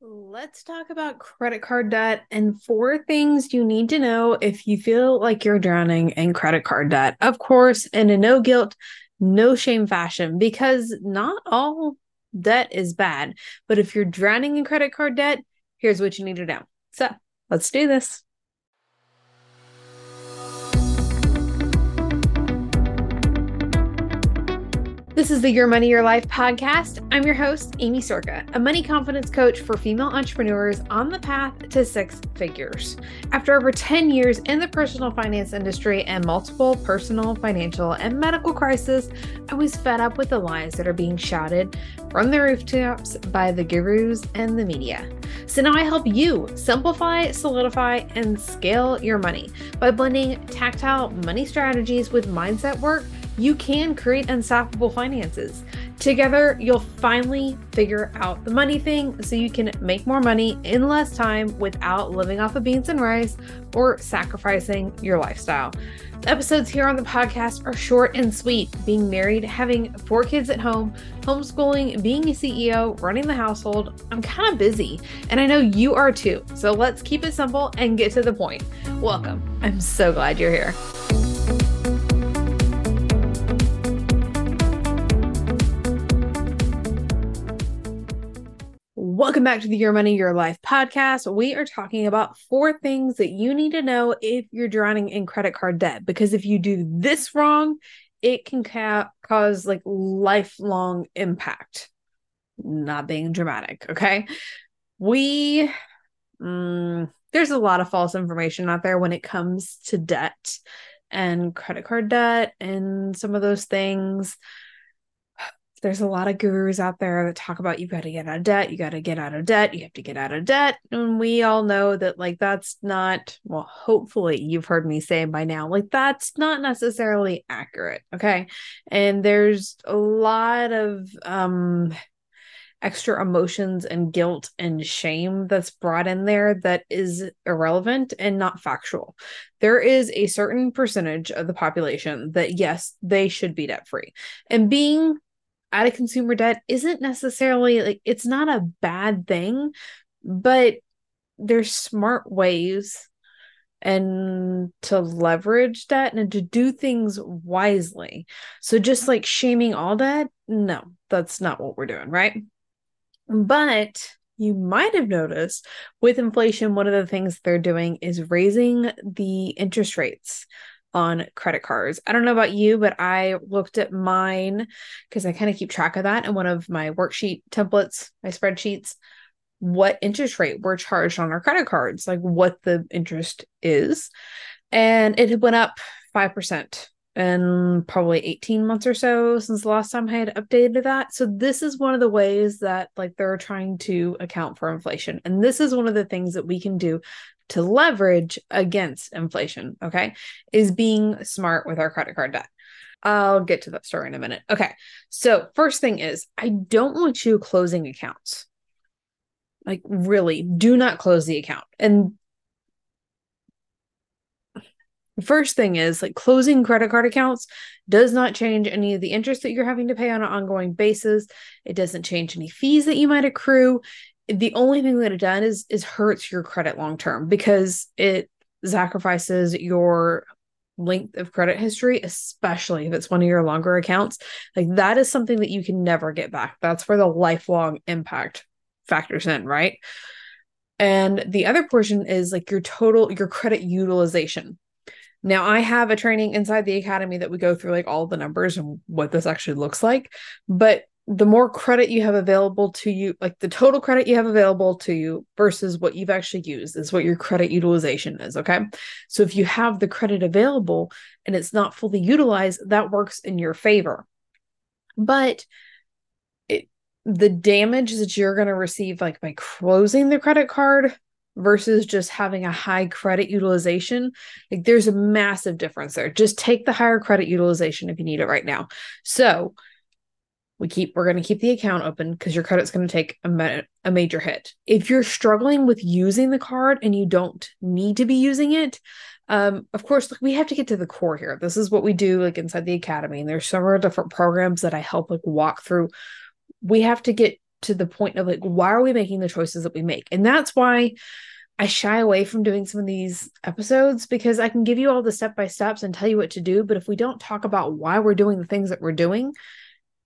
Let's talk about credit card debt and four things you need to know if you feel like you're drowning in credit card debt. Of course, in a no guilt, no shame fashion, because not all debt is bad. But if you're drowning in credit card debt, here's what you need to know. So let's do this. This is the Your Money, Your Life podcast. I'm your host, Aimee Cerka, a money confidence coach for female entrepreneurs on the path to six figures. After over 10 years in the personal finance industry and multiple personal, financial, and medical crises, I was fed up with the lies that are being shouted from the rooftops by the gurus and the media. So now I help you simplify, solidify, and scale your money by blending tactile money strategies with mindset work you can create unstoppable finances. Together, you'll finally figure out the money thing so you can make more money in less time without living off of beans and rice or sacrificing your lifestyle. The episodes here on the podcast are short and sweet. Being married, having four kids at home, homeschooling, being a CEO, running the household, I'm kind of busy, and I know you are too. So let's keep it simple and get to the point. Welcome. I'm so glad you're here. Welcome back to the Your Money, Your Life podcast. We are talking about four things that you need to know if you're drowning in credit card debt. Because if you do this wrong, it can ca- cause like lifelong impact. Not being dramatic, okay? We, mm, there's a lot of false information out there when it comes to debt and credit card debt and some of those things there's a lot of gurus out there that talk about you got to get out of debt, you got to get out of debt, you have to get out of debt. And we all know that, like, that's not, well, hopefully you've heard me say by now, like, that's not necessarily accurate. Okay. And there's a lot of, um, extra emotions and guilt and shame that's brought in there that is irrelevant and not factual. There is a certain percentage of the population that, yes, they should be debt free. And being out of consumer debt isn't necessarily like it's not a bad thing, but there's smart ways and to leverage debt and to do things wisely. So just like shaming all debt, no, that's not what we're doing, right? But you might have noticed with inflation, one of the things they're doing is raising the interest rates on credit cards. I don't know about you, but I looked at mine because I kind of keep track of that in one of my worksheet templates, my spreadsheets, what interest rate we're charged on our credit cards, like what the interest is. And it went up 5% in probably 18 months or so since the last time I had updated that. So this is one of the ways that like they're trying to account for inflation. And this is one of the things that we can do to leverage against inflation, okay, is being smart with our credit card debt. I'll get to that story in a minute. Okay. So, first thing is, I don't want you closing accounts. Like, really, do not close the account. And first thing is, like, closing credit card accounts does not change any of the interest that you're having to pay on an ongoing basis. It doesn't change any fees that you might accrue the only thing that it does is is hurts your credit long term because it sacrifices your length of credit history, especially if it's one of your longer accounts. Like that is something that you can never get back. That's where the lifelong impact factors in, right? And the other portion is like your total your credit utilization. Now, I have a training inside the academy that we go through like all the numbers and what this actually looks like, but the more credit you have available to you, like the total credit you have available to you versus what you've actually used is what your credit utilization is. Okay. So if you have the credit available and it's not fully utilized, that works in your favor. But it, the damage that you're going to receive, like by closing the credit card versus just having a high credit utilization, like there's a massive difference there. Just take the higher credit utilization if you need it right now. So, we keep we're going to keep the account open because your credit's going to take a, ma- a major hit if you're struggling with using the card and you don't need to be using it um, of course like, we have to get to the core here this is what we do like inside the academy and there's several different programs that i help like walk through we have to get to the point of like, why are we making the choices that we make? And that's why I shy away from doing some of these episodes because I can give you all the step by steps and tell you what to do. But if we don't talk about why we're doing the things that we're doing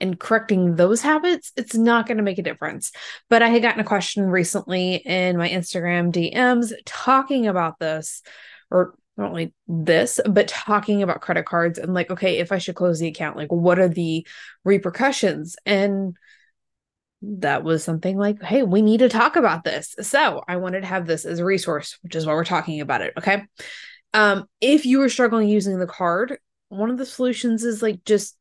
and correcting those habits, it's not going to make a difference. But I had gotten a question recently in my Instagram DMs talking about this, or not only this, but talking about credit cards and like, okay, if I should close the account, like, what are the repercussions? And that was something like, hey, we need to talk about this. So I wanted to have this as a resource, which is why we're talking about it. Okay. Um, if you are struggling using the card, one of the solutions is like just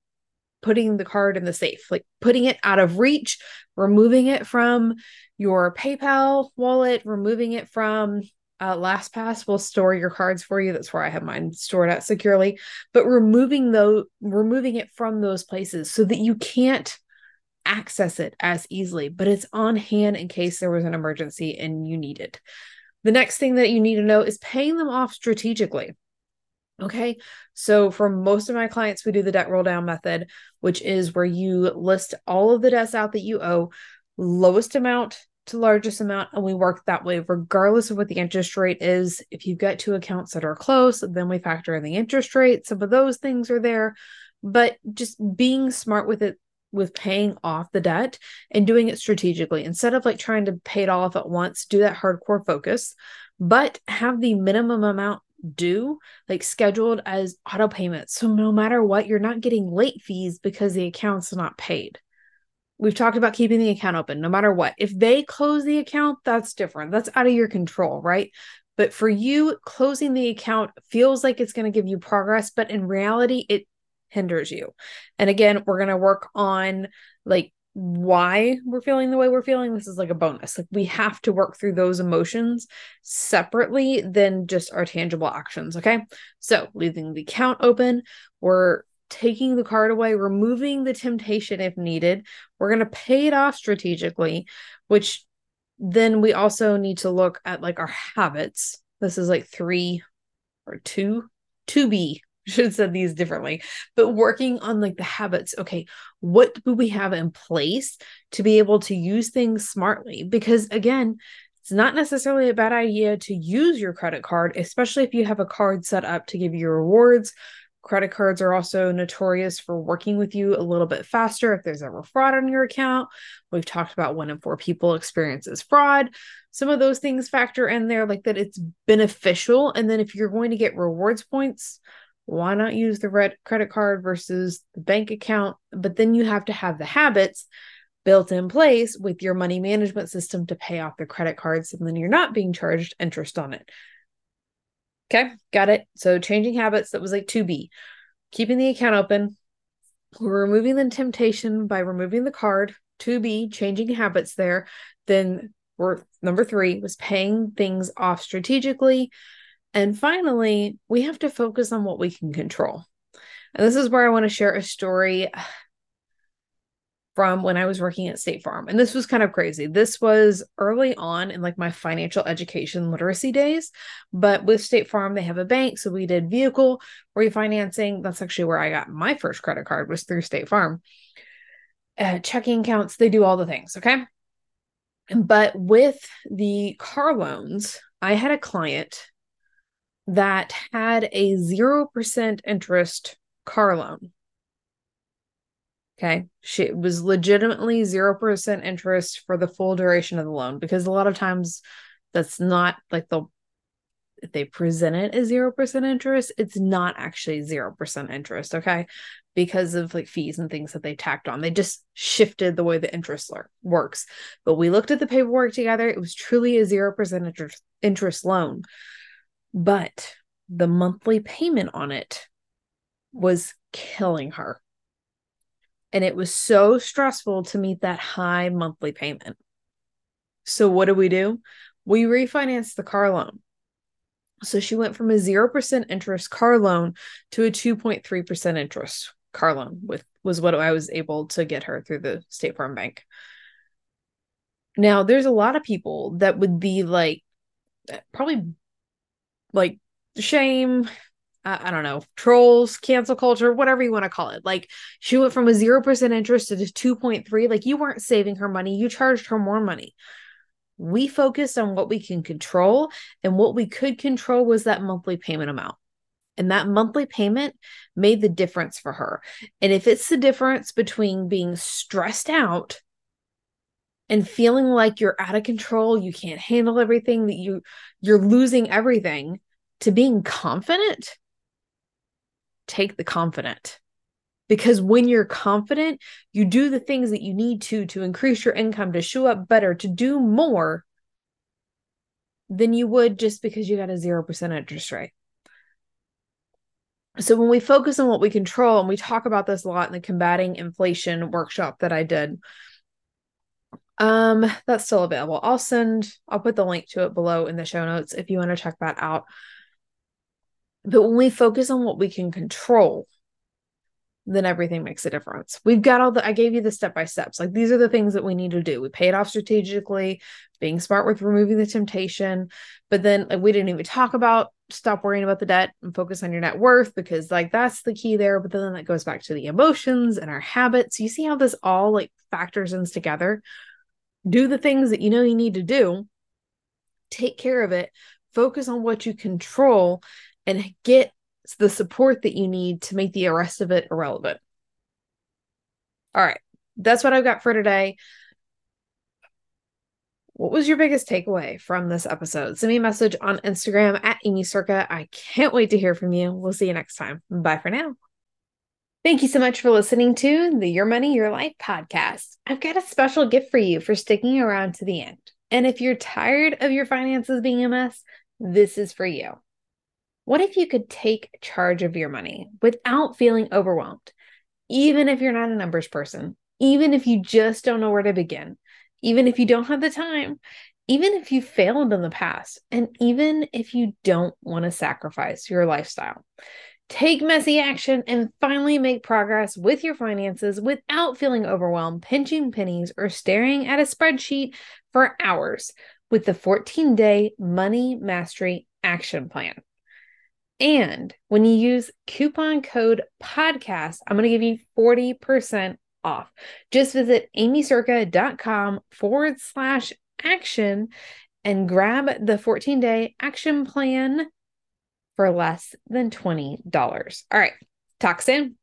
putting the card in the safe, like putting it out of reach, removing it from your PayPal wallet, removing it from uh, LastPass will store your cards for you. That's where I have mine stored at securely. But removing those, removing it from those places so that you can't access it as easily, but it's on hand in case there was an emergency and you need it. The next thing that you need to know is paying them off strategically. Okay. So for most of my clients, we do the debt roll down method, which is where you list all of the debts out that you owe, lowest amount to largest amount, and we work that way regardless of what the interest rate is. If you've got two accounts that are close, then we factor in the interest rate. Some of those things are there, but just being smart with it with paying off the debt and doing it strategically instead of like trying to pay it all off at once do that hardcore focus but have the minimum amount due like scheduled as auto payments. So no matter what you're not getting late fees because the account's not paid. We've talked about keeping the account open no matter what. If they close the account that's different. That's out of your control right? But for you closing the account feels like it's going to give you progress but in reality it hinders you. And again, we're going to work on like why we're feeling the way we're feeling. This is like a bonus. Like we have to work through those emotions separately than just our tangible actions. Okay. So leaving the account open, we're taking the card away, removing the temptation if needed. We're going to pay it off strategically, which then we also need to look at like our habits. This is like three or two, 2B should have said these differently, but working on like the habits. Okay, what do we have in place to be able to use things smartly? Because again, it's not necessarily a bad idea to use your credit card, especially if you have a card set up to give you rewards. Credit cards are also notorious for working with you a little bit faster if there's ever fraud on your account. We've talked about one in four people experiences fraud. Some of those things factor in there, like that it's beneficial. And then if you're going to get rewards points, why not use the red credit card versus the bank account? But then you have to have the habits built in place with your money management system to pay off the credit cards and then you're not being charged interest on it. Okay got it. So changing habits that was like 2b keeping the account open we're removing the temptation by removing the card 2b changing habits there. Then we're number three was paying things off strategically and finally, we have to focus on what we can control. And this is where I want to share a story from when I was working at State Farm. And this was kind of crazy. This was early on in like my financial education literacy days. But with State Farm, they have a bank. So we did vehicle refinancing. That's actually where I got my first credit card was through State Farm. Uh, checking accounts, they do all the things. Okay. But with the car loans, I had a client that had a 0% interest car loan. Okay. She it was legitimately 0% interest for the full duration of the loan because a lot of times that's not like the if they present it as 0% interest, it's not actually 0% interest, okay? Because of like fees and things that they tacked on. They just shifted the way the interest works. But we looked at the paperwork together. It was truly a 0% interest, interest loan but the monthly payment on it was killing her. And it was so stressful to meet that high monthly payment. So, what do we do? We refinanced the car loan. So, she went from a 0% interest car loan to a 2.3% interest car loan, with was what I was able to get her through the State Farm Bank. Now, there's a lot of people that would be like, probably like shame, I don't know, trolls, cancel culture, whatever you want to call it. Like she went from a 0% interest to 2.3. Like you weren't saving her money, you charged her more money. We focused on what we can control, and what we could control was that monthly payment amount. And that monthly payment made the difference for her. And if it's the difference between being stressed out and feeling like you're out of control, you can't handle everything, that you you're losing everything, to being confident, take the confident. Because when you're confident, you do the things that you need to to increase your income, to show up better, to do more than you would just because you got a 0% interest rate. So when we focus on what we control, and we talk about this a lot in the combating inflation workshop that I did, um, that's still available. I'll send, I'll put the link to it below in the show notes if you want to check that out. But when we focus on what we can control, then everything makes a difference. We've got all the, I gave you the step by steps. Like these are the things that we need to do. We pay it off strategically, being smart with removing the temptation. But then like, we didn't even talk about stop worrying about the debt and focus on your net worth because like that's the key there. But then that goes back to the emotions and our habits. You see how this all like factors in together. Do the things that you know you need to do, take care of it, focus on what you control, and get the support that you need to make the rest of it irrelevant. All right, that's what I've got for today. What was your biggest takeaway from this episode? Send me a message on Instagram at Aimee Cerka. I can't wait to hear from you. We'll see you next time. Bye for now. Thank you so much for listening to the Your Money, Your Life podcast. I've got a special gift for you for sticking around to the end. And if you're tired of your finances being a mess, this is for you. What if you could take charge of your money without feeling overwhelmed? Even if you're not a numbers person, even if you just don't know where to begin, even if you don't have the time, even if you failed in the past, and even if you don't want to sacrifice your lifestyle. Take messy action and finally make progress with your finances without feeling overwhelmed, pinching pennies, or staring at a spreadsheet for hours with the 14 day Money Mastery Action Plan. And when you use coupon code podcast, I'm going to give you 40% off. Just visit aimeecerka.com forward slash action and grab the 14 day action plan for less than $20. All right, talk soon.